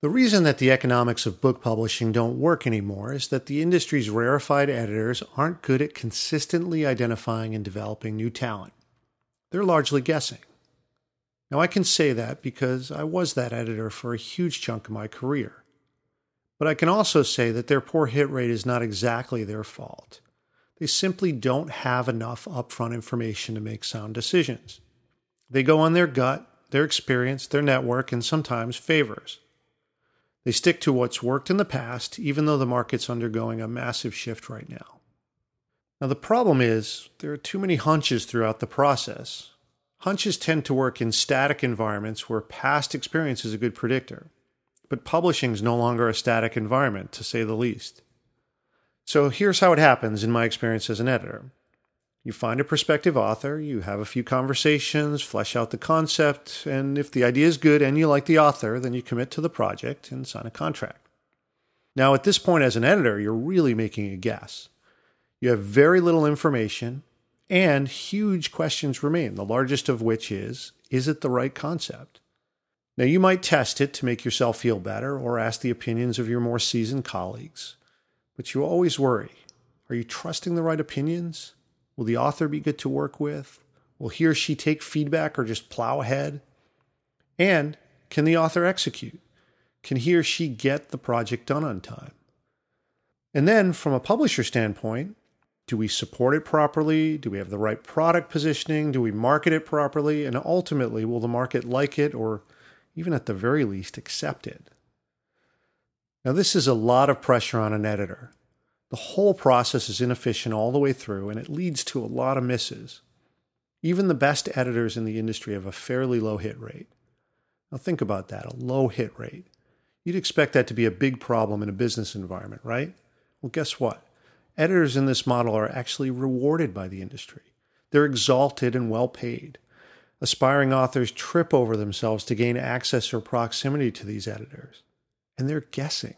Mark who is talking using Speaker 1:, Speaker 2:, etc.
Speaker 1: The reason that the economics of book publishing don't work anymore is that the industry's rarefied editors aren't good at consistently identifying and developing new talent. They're largely guessing. Now, I can say that because I was that editor for a huge chunk of my career. But I can also say that their poor hit rate is not exactly their fault. They simply don't have enough upfront information to make sound decisions. They go on their gut, their experience, their network, and sometimes favors. They stick to what's worked in the past, even though the market's undergoing a massive shift right now. Now, the problem is there are too many hunches throughout the process. Hunches tend to work in static environments where past experience is a good predictor. But publishing is no longer a static environment, to say the least. So here's how it happens in my experience as an editor. You find a prospective author, you have a few conversations, flesh out the concept, and if the idea is good and you like the author, then you commit to the project and sign a contract. Now, at this point, as an editor, you're really making a guess. You have very little information, and huge questions remain, the largest of which is Is it the right concept? Now, you might test it to make yourself feel better or ask the opinions of your more seasoned colleagues, but you always worry Are you trusting the right opinions? Will the author be good to work with? Will he or she take feedback or just plow ahead? And can the author execute? Can he or she get the project done on time? And then, from a publisher standpoint, do we support it properly? Do we have the right product positioning? Do we market it properly? And ultimately, will the market like it or even at the very least accept it? Now, this is a lot of pressure on an editor. The whole process is inefficient all the way through, and it leads to a lot of misses. Even the best editors in the industry have a fairly low hit rate. Now, think about that a low hit rate. You'd expect that to be a big problem in a business environment, right? Well, guess what? Editors in this model are actually rewarded by the industry. They're exalted and well paid. Aspiring authors trip over themselves to gain access or proximity to these editors, and they're guessing.